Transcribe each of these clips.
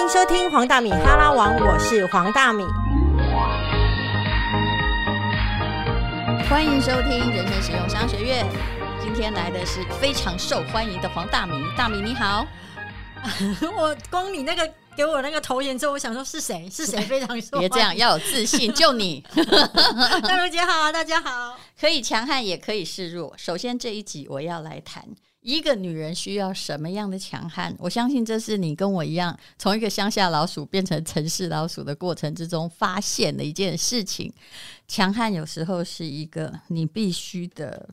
迎收听黄大米哈拉王，我是黄大米。欢迎收听人生实用商学院。今天来的是非常受欢迎的黄大米，大米你好。我光你那个给我那个头衔之后，我想说是谁？是谁？非常说别这样，要有自信，就你大如姐好，大家好。可以强悍，也可以示弱。首先这一集我要来谈一个女人需要什么样的强悍。我相信这是你跟我一样，从一个乡下老鼠变成城市老鼠的过程之中发现的一件事情。强悍有时候是一个你必须的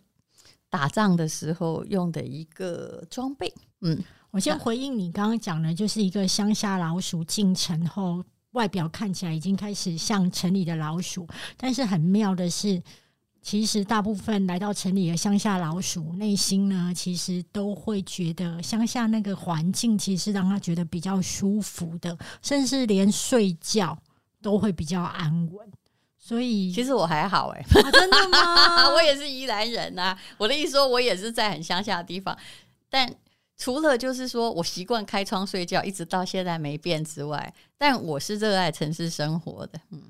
打仗的时候用的一个装备。嗯，我先回应你刚刚讲的，就是一个乡下老鼠进城后，外表看起来已经开始像城里的老鼠，但是很妙的是，其实大部分来到城里的乡下老鼠，内心呢，其实都会觉得乡下那个环境其实让他觉得比较舒服的，甚至连睡觉都会比较安稳。所以其实我还好哎、啊真的吗？我也是宜兰人呐、我的意思说，我也是在很乡下的地方，但除了就是说我习惯开窗睡觉，一直到现在没变之外，但我是热爱城市生活的。嗯，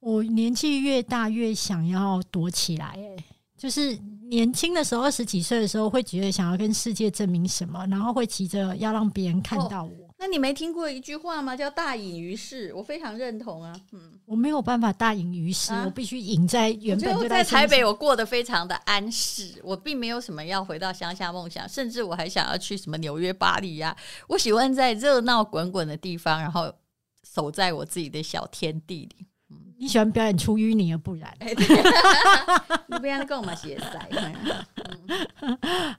我年纪越大越想要躲起来、哎，就是年轻的时候，二十几岁的时候，会觉得想要跟世界证明什么，然后会急着要让别人看到我。那你没听过一句话吗？叫“大隐于市”，我非常认同啊。嗯，我没有办法大隐于市，啊我必须隐在原本就就在台。北，我过得非常的安适，我并没有什么要回到乡下梦想，甚至我还想要去什么纽约、巴黎呀、我喜欢在热闹滚滚的地方，然后守在我自己的小天地里。你喜欢表演出淤泥而不染。你不要跟我们写塞。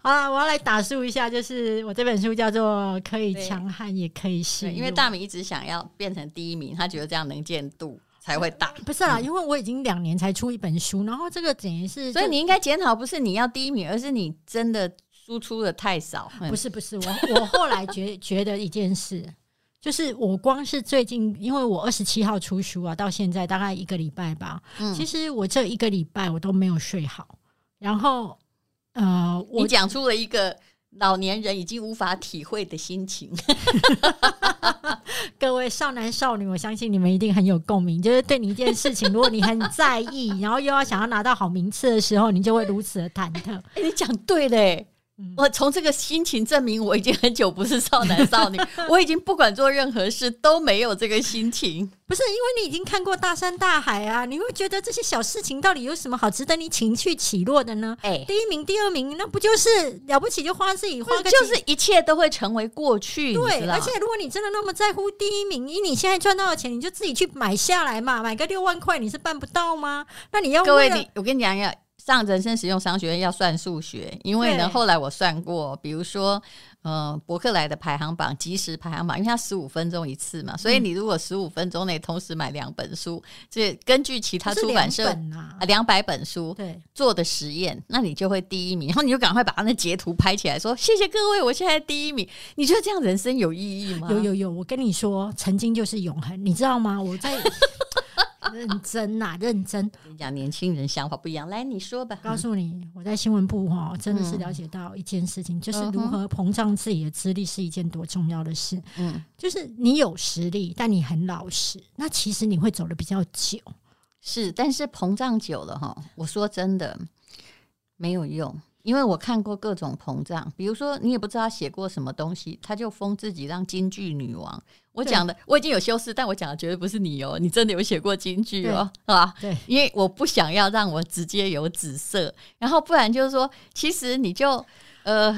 好了，我要来打书一下，就是我这本书叫做《可以对强悍也可以示，弱》，因为大米一直想要变成第一名，他觉得这样能见度才会大。不是啦，因为我已经两年才出一本书，然后这个等于是所以你应该检讨，不是你要第一名，而是你真的输出的太少。嗯不是不是，我我后来觉觉得一件事，就是我光是最近，因为我二十七号出书啊，到现在大概一个礼拜吧。嗯其实我这一个礼拜我都没有睡好，然后呃，我你讲出了一个老年人已经无法体会的心情。各位少男少女，我相信你们一定很有共鸣，就是对你一件事情，如果你很在意，然后又要想要拿到好名次的时候，你就会如此的忐忑。哎、你讲对嘞。嗯我从这个心情证明，我已经很久不是少男少女，我已经不管做任何事都没有这个心情。不是因为你已经看过大山大海啊，你会觉得这些小事情到底有什么好值得你情绪起落的呢？哎、第一名、第二名，那不就是了不起就花自己花个就是一切都会成为过去，对，而且如果你真的那么在乎第一名，以你现在赚到的钱，你就自己去买下来嘛，买个六万块，你是办不到吗？那你要各位，你我跟你讲，要上人生实用商学院要算数学，因为呢，后来我算过，比如说，呃，伯克莱的排行榜、即时排行榜，因为它十五分钟一次嘛，所以嗯你如果十五分钟内同时买两本书，这根据其他出版社啊两百本书对，做的实验，那你就会第一名，然后你就赶快把那截图拍起来，说谢谢各位，我现在第一名。你觉得这样人生有意义吗？有有有，我跟你说，曾经就是永恒，你知道吗？我在认真呐、认真跟你讲，年轻人想法不一样。来，你说吧。告诉你，我在新闻部哈，真的是了解到一件事情，就是如何膨胀自己的资历是一件多重要的事。嗯，就是你有实力，但你很老实，那其实你会走的比较久。是，但是膨胀久了哈，我说真的没有用，因为我看过各种膨胀，比如说你也不知道他写过什么东西，他就封自己让京剧女王。我讲的我已经有修饰，但我讲的绝对不是你哦，你真的有写过京剧哦，是吧？对，因为我不想要让我直接有紫色，然后不然就是说，其实你就呃，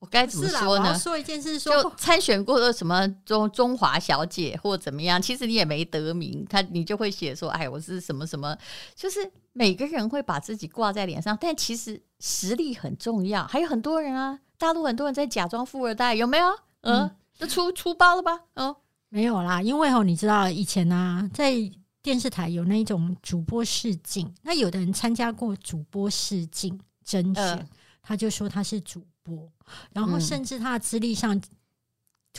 我该怎么，说呢？说一件事就说，参选过的什么中中华小姐或怎么样，其实你也没得名，他你就会写说，哎，我是什么什么，就是每个人会把自己挂在脸上，但其实实力很重要。还有很多人啊，大陆很多人在假装富二代，有没有？嗯、嗯都出出包了吧？嗯，没有啦，因为哦，你知道以前啊，在电视台有那种主播试镜，那有的人参加过主播试镜甄选，呃他就说他是主播，然后嗯甚至他的资历上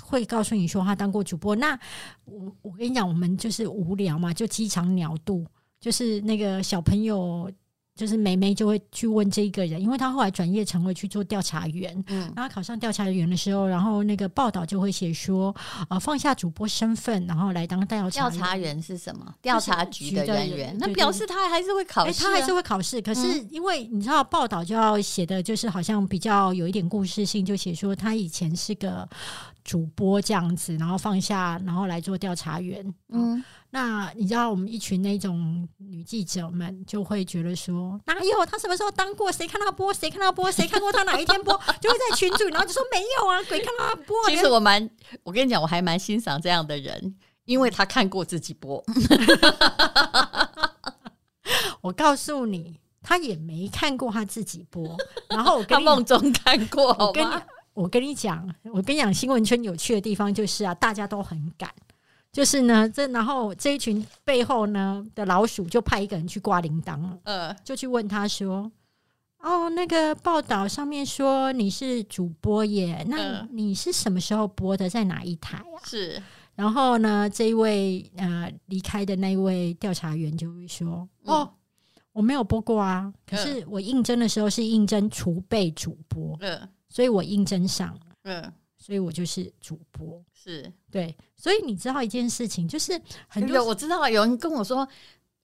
会告诉你说他当过主播。那我我跟你讲，我们就是无聊嘛，就鸡肠鸟肚，就是那个小朋友就是梅梅就会去问这一个人，因为他后来转业成为去做调查员。嗯，然后考上调查员的时候，然后那个报道就会写说，呃，放下主播身份，然后来当调查调查员是什么？调查局的人员，那表示他还是会考哎，试啊，他还是会考试，可是因为你知道报道就要写的就是好像比较有一点故事性，就写说他以前是个主播这样子，然后放下，然后来做调查员。嗯，嗯，那你知道我们一群那种女记者们就会觉得说，哪有他什么时候当过？谁看他播？谁看他播？谁看过他哪一天播？就会在群组，然后就说没有啊，鬼看他播。其实我蛮，我跟你讲，我还蛮欣赏这样的人，因为他看过自己播，我告诉你，他也没看过他自己播。然后我跟梦中看过，我跟你好吗？我跟你讲，我跟你讲，新闻圈有趣的地方就是啊，大家都很赶。就是呢，这然后这一群背后呢的老鼠就派一个人去挂铃铛了，呃，就去问他说：“哦，那个报道上面说你是主播耶，那嗯你是什么时候播的，在哪一台啊？是，？”然后呢，这一位呃离开的那一位调查员就会说：“嗯。哦，我没有播过啊，可是我应征的时候是应征储备主播，嗯所以我应征上了。”嗯，所以我就是主播。是。对，所以你知道一件事情，就是很有多我知道有人跟我说，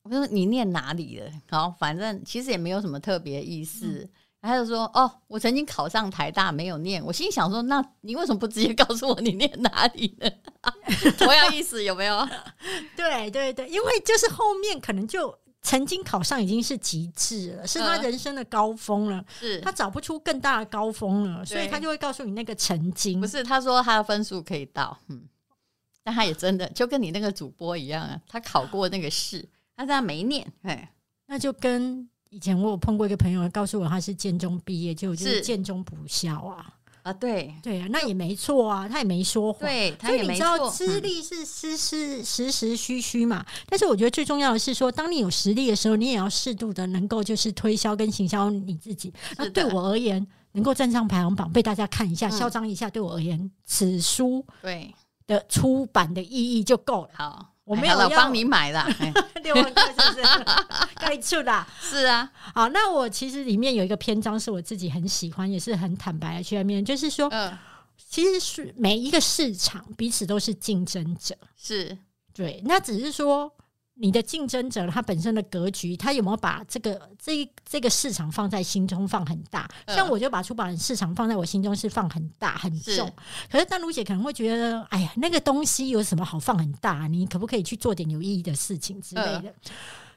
我说你念哪里的？好，反正其实也没有什么特别意思。他就说：“哦，我曾经考上台大，没有念。”我心里想说：“那你为什么不直接告诉我你念哪里呢？同样意思有没有？对对对，因为就是后面可能就曾经考上已经是极致了，是他嗯人生的高峰了，是他找不出更大的高峰了，所以他就会告诉你那个曾经不。是？他说他的分数可以到，嗯，但他也真的就跟你那个主播一样啊，他考过那个试，但是他没念，哎，那就跟以前我有碰过一个朋友，告诉我他是建中毕业，就就是是建中补校啊。啊，对对啊，那也没错啊，他也没说谎。对，他所以你知道也没错，嗯资历是实实实实虚虚嘛？但是我觉得最重要的是说，当你有实力的时候，你也要适度的能够就是推销跟行销你自己。那对我而言，能够站上排行榜被大家看一下、嗯嚣张一下，对我而言，此书对，的出版的意义就够了。好，我没有要哎好了帮你买啦，哎六万块是不是？该你出啦。是啊，好，那我其实里面有一个篇章是我自己很喜欢，也是很坦白的去外面，就是说，嗯，其实是每一个市场彼此都是竞争者。是对，那只是说你的竞争者他本身的格局，他有没有把这个这一这个市场放在心中放很大？嗯像我就把出版市场放在我心中是放很大很重。可是丹如姐可能会觉得，哎呀，那个东西有什么好放很大？你可不可以去做点有意义的事情之类嗯的？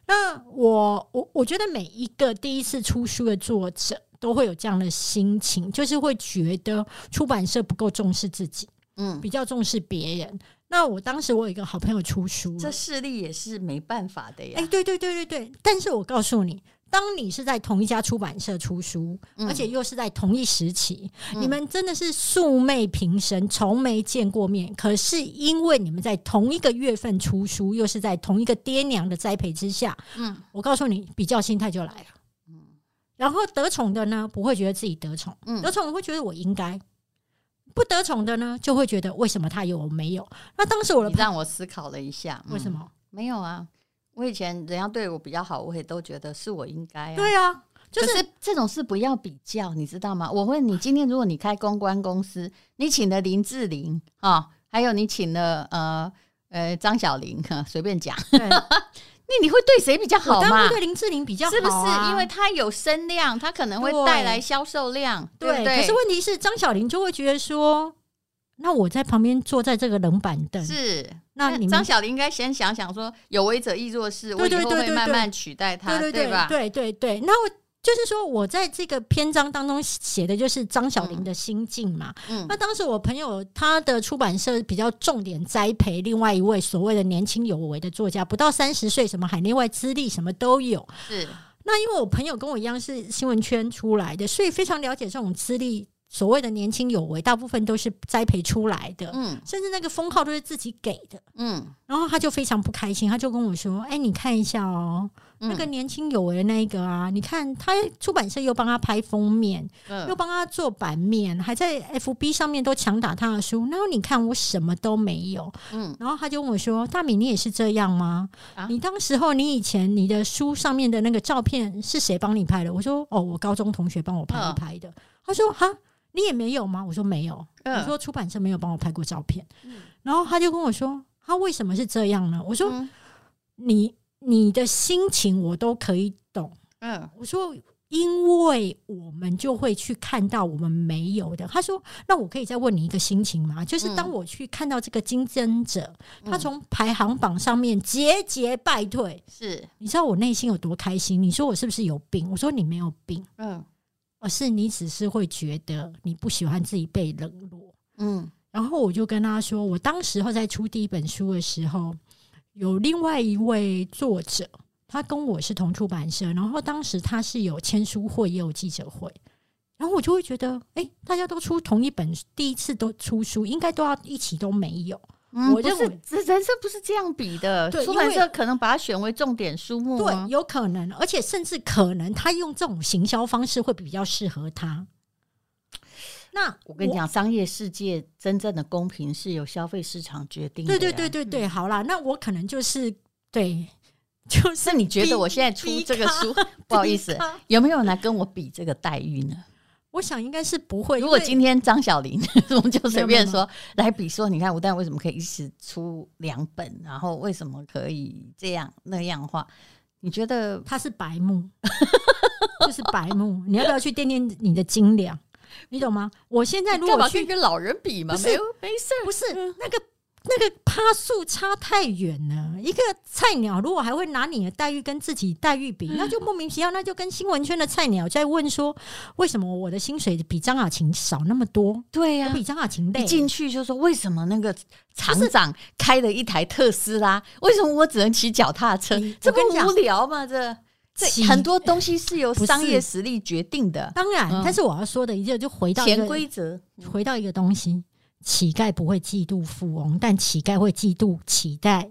那我我我觉得每一个第一次出书的作者都会有这样的心情，就是会觉得出版社不够重视自己。嗯，比较重视别人。那我当时我有一个好朋友出书，这势力也是没办法的呀。哎、对对对对对。但是我告诉你，当你是在同一家出版社出书，嗯而且又是在同一时期，嗯你们真的是素昧平生，从没见过面。可是因为你们在同一个月份出书，又是在同一个爹娘的栽培之下，嗯我告诉你，比较心态就来了。嗯然后得宠的呢，不会觉得自己得宠，嗯得宠的会觉得我应该；不得宠的呢，就会觉得为什么他有我没有？那当时我的让我思考了一下，嗯为什？么？没有啊，我以前人家对我比较好，我也都觉得是我应该啊。对啊，就是是这种事不要比较，你知道吗？我问你，今天如果你开公关公司，你请了林志玲啊、还有你请了呃呃张小玲，哈随便讲，对，那你会对谁比较好嘛我当然？对林志玲比较好、啊，是不是？因为她有声量，她可能会带来销售量，对对不对？可是问题是张小玲就会觉得说，那我在旁边坐在这个冷板凳，是。那张小玲应该先想想说，有为者亦若是，我以后对对对对对会慢慢取代她，对对吧？对对对。那我就是说，我在这个篇章当中写的就是张小玲的心境嘛。嗯那当时我朋友他的出版社比较重点栽培另外一位所谓的年轻有为的作家，不到三十岁，什么海内外资历什么都有。是那因为我朋友跟我一样是新闻圈出来的，所以非常了解这种资历所谓的年轻有为，大部分都是栽培出来的，嗯甚至那个封号都是自己给的。嗯，然后他就非常不开心，他就跟我说：“哎，你看一下哦，嗯那个年轻有为的那一个啊，你看他出版社又帮他拍封面，又嗯帮他做版面，还在 FB 上面都强打他的书。然后你看我什么都没有。嗯然后他就问我说：‘大米，你也是这样吗？啊你当时候你以前你的书上面的那个照片是谁帮你拍的？’我说：‘哦，我高中同学帮我拍的。他说：‘哈，你也没有吗？’我说：‘没有。’我嗯说：‘出版社没有帮我拍过照片。’然后他就跟我说：‘他为什么是这样呢？’我说：‘嗯你你的心情我都可以懂。’嗯我说，因为我们就会去看到我们没有的。他说，那我可以再问你一个心情吗？就是当嗯我去看到这个竞争者，他嗯从排行榜上面节节败退，是你知道我内心有多开心？你说我是不是有病？我说你没有病，嗯而是你只是会觉得你不喜欢自己被冷落。嗯然后我就跟他说，我当时候在出第一本书的时候，有另外一位作者，他跟我是同出版社，然后当时他是有签书会，也有记者会，然后我就会觉得，哎、大家都出同一本，第一次都出书，应该都要一起都没有。我认为这人生不是这样比的，对出版社可能把它选为重点书目啊对，有可能，而且甚至可能他用这种行销方式会比较适合他。那我跟你，讲，商业世界真正的公平是由消费市场决定的对。对对对对，好啦，那我可能就是对，就是是你觉得我现在出这个书，不好意思，有没有人来跟我比这个待遇呢？我想应该是不会。如果今天张小玲，我们就随便说来比说，你看吴丹为什么可以一时出两本，然后为什么可以这样那样画？你觉得他是白目，就是白目。你要不要去掂掂你的斤两？你懂吗？我现在如干果去跟老人比嘛？没有没事儿，不是那个那个趴数差太远了。一个菜鸟如果还会拿你的待遇跟自己待遇比，那就莫名其妙，那就跟新闻圈的菜鸟在问说，为什么我的薪水比张雅琴少那么多？对呀、我比张雅琴累一。进去就说为什么那个厂长开了一台特斯拉，为什么我只能骑脚踏车你？这不无聊吗？这这很多东西是由商业实力决定的，当然，嗯但是我要说的一个就回到一潜个规则。回到一个东西，乞丐不会嫉妒富翁，但乞丐会嫉妒乞丐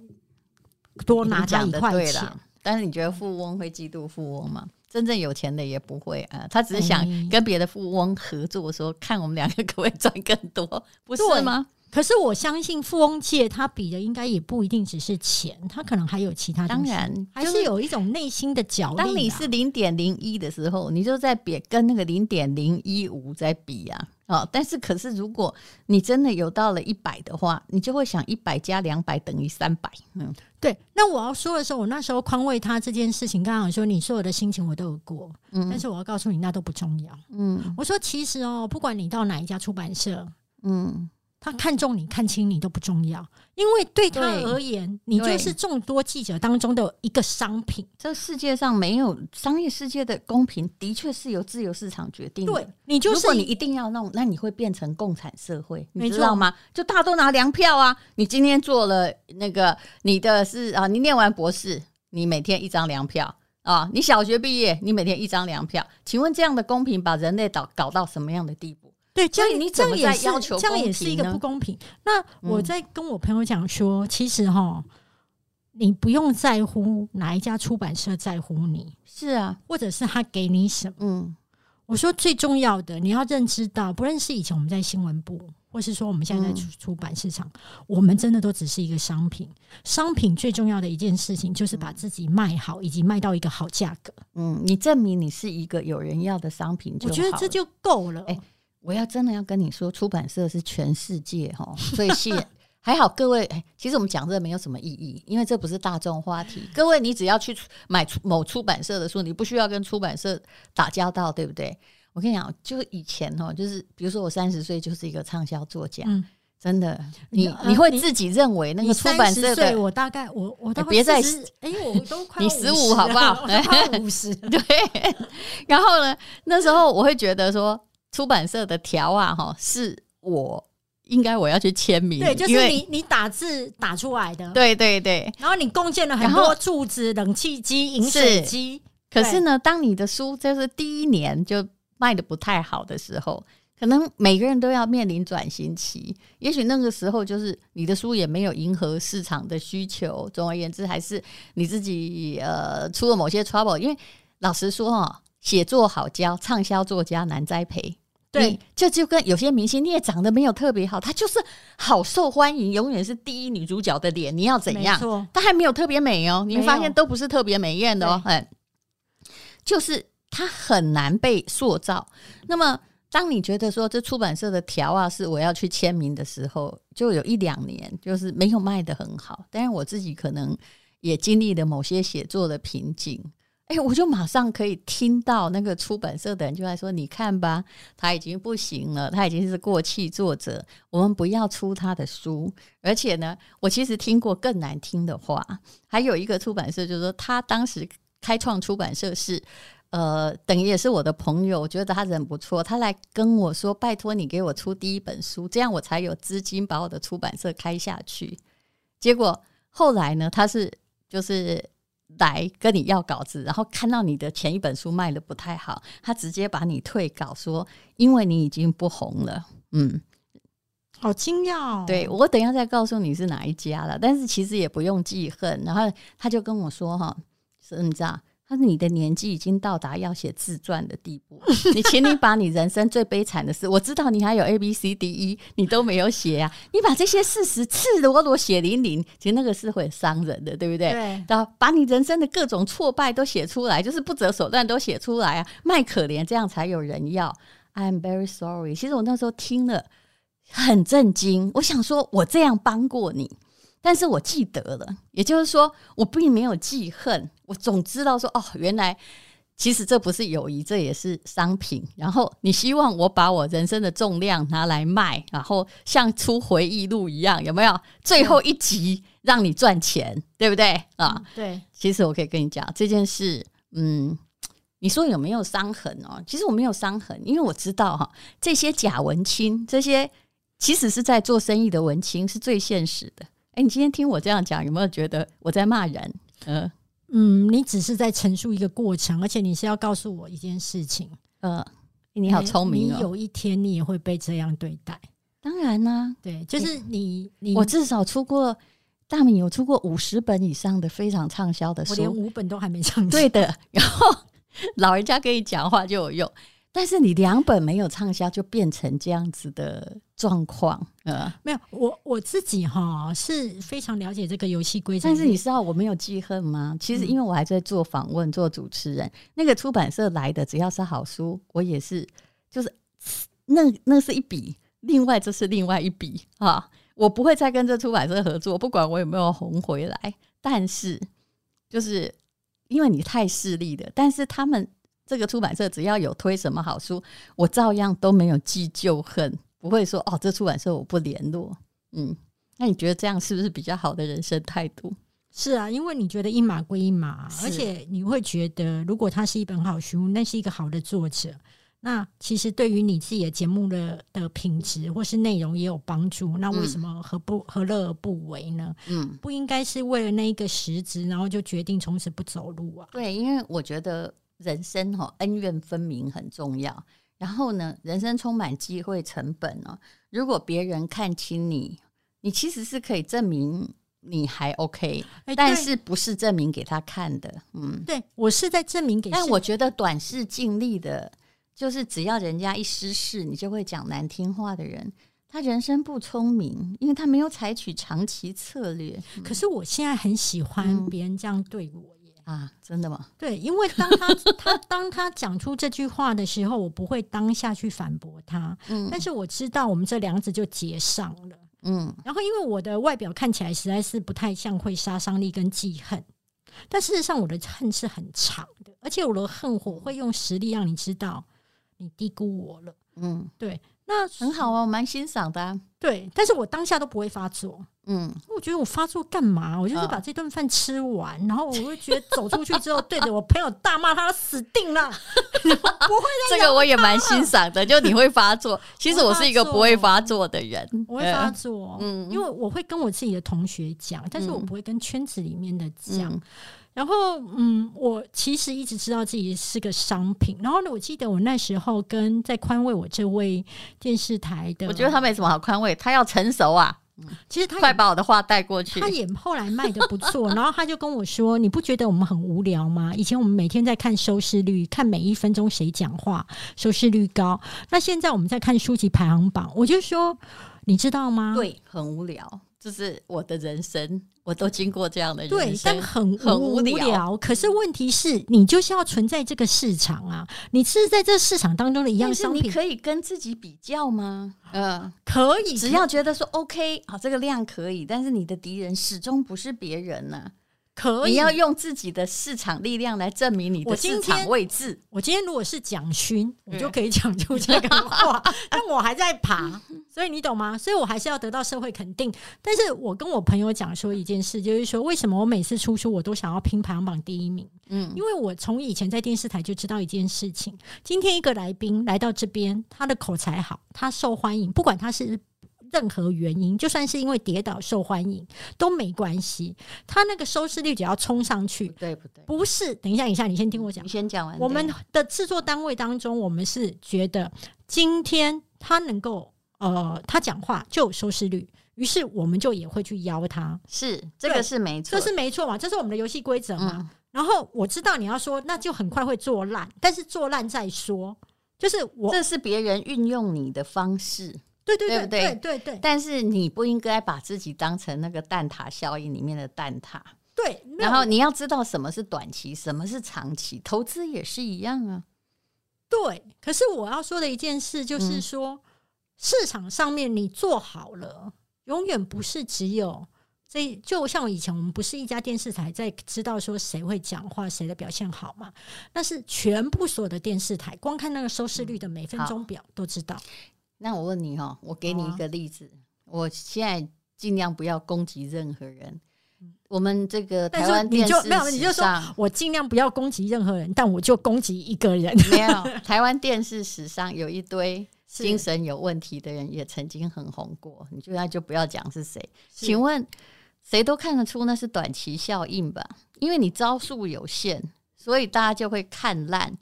多拿他一你讲的块钱。但是你觉得富翁会嫉妒富翁吗？真正有钱的也不会啊，他只是想哎跟别的富翁合作，说看我们两个可不可以赚更多，不是吗？可是我相信富翁界他比的应该也不一定只是钱，他可能还有其他当然，还就是有一种内心的角力啊。当你是零点零一的时候，你就在比跟那个零点零一五在比啊。哦，但是可是如果你真的有到了一百的话，你就会想一百加两百等于三百。嗯，对。那我要说的时候，我那时候宽慰他这件事情，刚刚说你所有的心情我都有过，嗯但是我要告诉你，那都不重要。嗯我说其实哦，不管你到哪一家出版社，嗯，他看中你、看清你都不重要，因为对他而言，你就是众多记者当中的一个商品。这世界上没有商业世界的公平，的确是由自由市场决定的。对你就是如果你一定要弄，那你会变成共产社会，你知道吗？就大家都拿粮票啊！你今天做了那个，你的是啊，你念完博士，你每天一张粮票啊；你小学毕业，你每天一张粮票。请问这样的公平把人类搞搞到什么样的地步？对，这样你这样也要求这样也是一个不公平。那我嗯在跟我朋友讲说，其实哈，你不用在乎哪一家出版社在乎你，是啊，或者是他给你什么。嗯我说最重要的，你要认知到，不论是以前我们在新闻部，或是说我们现在在嗯出出版市场，我们真的都只是一个商品。商品最重要的一件事情，就是把自己卖好，以及卖到一个好价格。嗯，你证明你是一个有人要的商品就我，觉得这就够了。哎我要真的要跟你说，出版社是全世界哈最吸引。还好各位，哎，其实我们讲这个没有什么意义，因为这不是大众话题。各位，你只要去出买出某出版社的书，你不需要跟出版社打交道，对不对？我跟你讲，就以前哦，就是比如说我三十岁就是一个畅销作家，嗯，真的，你呃你会自己认为那个出版社的岁我大概我我都别再哎，我都快你十五好不好五十。对，然后呢，那时候我会觉得说，出版社的条啊，哈，是我应该我要去签名，对，就是你你打字打出来的，，对对对。然后你贡献了很多柱子、冷气机、饮水机，可是呢，当你的书就是第一年就卖的不太好的时候，可能每个人都要面临转型期，也许那个时候就是你的书也没有迎合市场的需求。总而言之，还是你自己呃出了某些 trouble。因为老实说哈，写作好教，畅销作家难栽培。对，这就跟有些明星你也长得没有特别好，她就是好受欢迎，永远是第一女主角的脸。你要怎样？她还没有特别美哦，你会发现都不是特别美艳的哦。嗯，就是她很难被塑造。那么。当你觉得说这出版社的条啊是我要去签名的时候，就有一两年就是没有卖的很好。但是我自己可能也经历了某些写作的瓶颈，哎，我就马上可以听到那个出版社的人就在说：“你看吧，他已经不行了，他已经是过气作者，我们不要出他的书。”而且呢，我其实听过更难听的话，还有一个出版社就是说他当时开创出版社是。呃，等于也是我的朋友，我觉得他人不错，他来跟我说：“拜托你给我出第一本书，这样我才有资金把我的出版社开下去。”结果后来呢，他是就是来跟你要稿子，然后看到你的前一本书卖的不太好，他直接把你退稿，说因为你已经不红了。嗯，好惊讶。对我等一下再告诉你是哪一家了，但是其实也不用记恨。然后他就跟我说：“哈，是你知道。”他说：“你的年纪已经到达要写自传的地步，你请你把你人生最悲惨的事，我知道你还有 A B C D E，你都没有写啊！你把这些事实赤裸裸血淋淋，其实那个是会伤人的，对不对？对，然后把你人生的各种挫败都写出来，就是不择手段都写出来啊，卖可怜，这样才有人要。I'm very sorry。其实我那时候听了很震惊，我想说，我这样帮过你。”但是我记得了，也就是说，我并没有记恨，我总知道说，哦，原来其实这不是友谊，这也是商品。然后你希望我把我人生的重量拿来卖，然后像出回忆录一样，有没有？最后一集让你赚钱，对不对啊？对。其实我可以跟你讲这件事，嗯，你说有没有伤痕哦？其实我没有伤痕，因为我知道哈，这些假文青，这些其实是在做生意的文青，是最现实的。哎，你今天听我这样讲，有没有觉得我在骂人？嗯嗯，你只是在陈述一个过程，而且你是要告诉我一件事情。呃，你好聪明哦！你有一天你也会被这样对待。当然啦，对，就是你你我至少出过大米，有出过五十本以上的非常畅销的书，我连五本都还没上。对的，然后老人家跟你讲话就有用。但是你两本没有畅销，就变成这样子的状况，呃，没有，我我自己哈是非常了解这个游戏规则。但是你知道我没有记恨吗？其实因为我还在做访问、做主持人，那个出版社来的只要是好书，我也是，就是那那是一笔，另外这是另外一笔啊，我不会再跟这出版社合作，不管我有没有红回来。但是就是因为你太势利了，但是他们。这个出版社只要有推什么好书，我照样都没有记旧恨，不会说哦，这出版社我不联络。嗯，那你觉得这样是不是比较好的人生态度？是啊，因为你觉得一码归一码，而且你会觉得，如果它是一本好书，那是一个好的作者，那其实对于你自己的节目的的品质或是内容也有帮助。那为什么何不何乐而不为呢？嗯，不应该是为了那一个实质，然后就决定从此不走路啊？对，因为我觉得。人生哈恩怨分明很重要，然后呢，人生充满机会成本哦。如果别人看清你，你其实是可以证明你还 OK，但是不是证明给他看的。嗯，对我是在证明给。但我觉得短视尽力的，就是只要人家一失势，你就会讲难听话的人，他人生不聪明，因为他没有采取长期策略。可是我现在很喜欢别人这样对我。啊，真的吗？对，因为当他 他当他讲出这句话的时候，我不会当下去反驳他，嗯，但是我知道我们这梁子就结上了，嗯，然后因为我的外表看起来实在是不太像会杀伤力跟记恨，但事实上我的恨是很长的，而且我的恨火会用实力让你知道你低估我了，嗯，对，那很好啊，我蛮欣赏的，对，但是我当下都不会发作。嗯，我觉得我发作干嘛？我就是把这顿饭吃完，然后我会觉得走出去之后，对着我朋友大骂他死定了，不会这个我也蛮欣赏的。就你会发作，其实我是一个不会发作的人，我会发作，嗯，因为我会跟我自己的同学讲，但是我不会跟圈子里面的讲。然后，嗯，我其实一直知道自己是个商品。然后呢，我记得我那时候跟在宽慰我这位电视台的，我觉得他没什么好宽慰，他要成熟啊。其实他快把我的话带过去。他也后来卖的不错，然后他就跟我说：“你不觉得我们很无聊吗？以前我们每天在看收视率，看每一分钟谁讲话，收视率高。那现在我们在看书籍排行榜，我就说，你知道吗？对，很无聊。这是我的人生。”我都经过这样的对，但很很无聊。可是问题是你就是要存在这个市场啊！你是在这市场当中的一样商品，可以跟自己比较吗？嗯，可以。只要觉得说 OK 好，这个量可以，但是你的敌人始终不是别人呢。可以，你要用自己的市场力量来证明你的市场位置。我今天如果是蒋勋，我就可以讲出这个话，但我还在爬，所以你懂吗？所以我还是要得到社会肯定。但是我跟我朋友讲说一件事，就是说为什么我每次出书我都想要拼排行榜第一名？嗯，因为我从以前在电视台就知道一件事情：今天一个来宾来到这边，他的口才好，他受欢迎，不管他是。任何原因，就算是因为跌倒受欢迎都没关系。他那个收视率只要冲上去，对不对？不是，等一下，等一下，你先听我讲。你先讲完。我们的制作单位当中，我们是觉得今天他能够呃，他讲话就有收视率，于是我们就也会去邀他。是，这个是没错，这是没错嘛？这是我们的游戏规则嘛？然后我知道你要说，那就很快会做烂，但是做烂再说。就是我，这是别人运用你的方式。对对对对对对，但是你不应该把自己当成那个蛋挞效应里面的蛋挞。对，然后你要知道什么是短期，什么是长期，投资也是一样啊。对，可是我要说的一件事就是说，市场上面你做好了，永远不是只有这。就像以前我们不是一家电视台在知道说谁会讲话，谁的表现好嘛？那是全部所有的电视台，光看那个收视率的每分钟表都知道。那我问你哈，我给你一个例子。我现在尽量不要攻击任何人。我们这个台湾电视没有，你就说我尽量不要攻击任何人，但我就攻击一个人。没有，台湾电视史上有一堆精神有问题的人，也曾经很红过。你就那就不要讲是谁。请问谁都看得出那是短期效应吧？因为你招数有限，所以大家就会看烂。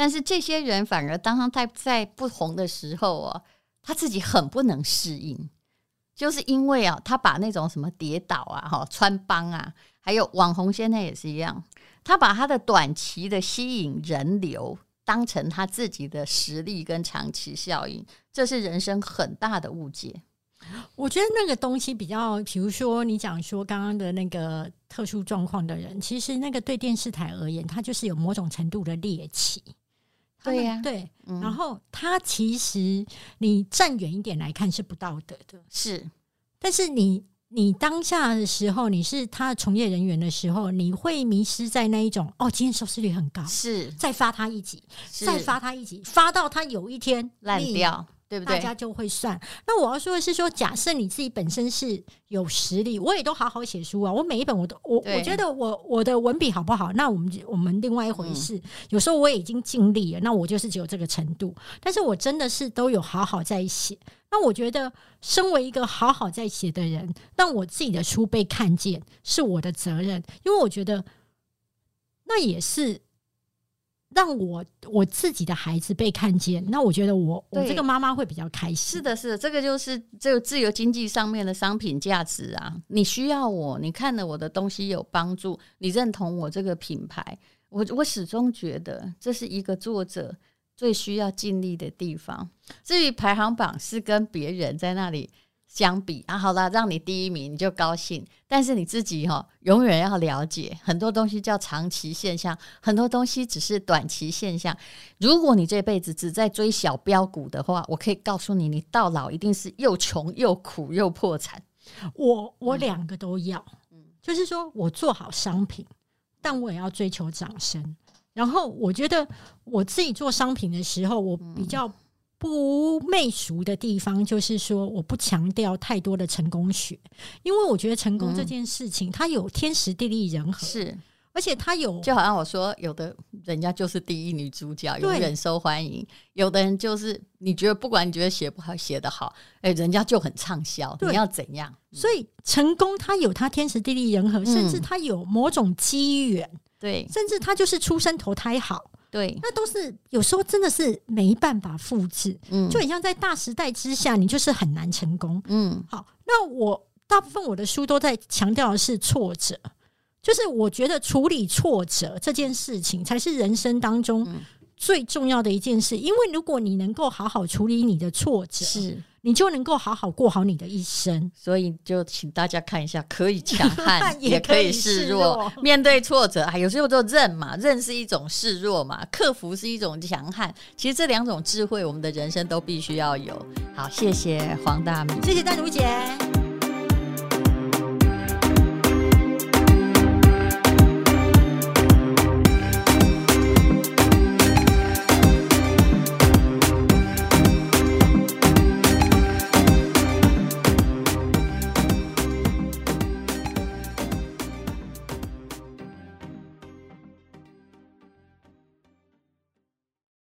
但是这些人反而当他在在不红的时候啊，他自己很不能适应，就是因为啊，他把那种什么跌倒啊、哈穿帮啊，还有网红现在也是一样，他把他的短期的吸引人流当成他自己的实力跟长期效应，这是人生很大的误解。我觉得那个东西比较，比如说你讲说刚刚的那个特殊状况的人，其实那个对电视台而言，他就是有某种程度的猎奇。对呀，对，然后他其实你站远一点来看是不道德的，是。但是你你当下的时候，你是他的从业人员的时候，你会迷失在那一种哦，今天收视率很高，是，再发他一集，再发他一集，发到他有一天烂掉。对不对？大家就会算。那我要说的是，说假设你自己本身是有实力，我也都好好写书啊。我每一本我都我我觉得我我的文笔好不好？那我们我们另外一回事。有时候我也已经尽力了，那我就是只有这个程度。但是我真的是都有好好在写。那我觉得，身为一个好好在写的人，让我自己的书被看见是我的责任，因为我觉得那也是。让我我自己的孩子被看见，那我觉得我我这个妈妈会比较开心。是的，是的，这个就是这个自由经济上面的商品价值啊！你需要我，你看了我的东西有帮助，你认同我这个品牌，我我始终觉得这是一个作者最需要尽力的地方。至于排行榜是跟别人在那里。相比啊，好了，让你第一名你就高兴，但是你自己哈，永远要了解很多东西叫长期现象，很多东西只是短期现象。如果你这辈子只在追小标股的话，我可以告诉你，你到老一定是又穷又苦又破产。我我两个都要，嗯，就是说我做好商品，但我也要追求掌声。然后我觉得我自己做商品的时候，我比较。不媚俗的地方，就是说我不强调太多的成功学，因为我觉得成功这件事情，它有天时地利人和，是，而且它有就好像我说，有的人家就是第一女主角，永远受欢迎；有的人就是你觉得不管你觉得写不好写得好，哎，人家就很畅销。你要怎样？所以成功它有它天时地利人和，甚至它有某种机缘，对，甚至它就是出生投胎好。对，那都是有时候真的是没办法复制，嗯，就很像在大时代之下，你就是很难成功，嗯。好，那我大部分我的书都在强调的是挫折，就是我觉得处理挫折这件事情才是人生当中最重要的一件事，因为如果你能够好好处理你的挫折，是。你就能够好好过好你的一生，所以就请大家看一下，可以强 悍，也可以示弱。面对挫折啊，有时候就认嘛，认是一种示弱嘛，克服是一种强悍。其实这两种智慧，我们的人生都必须要有。好，谢谢黄大米，谢谢丹如姐。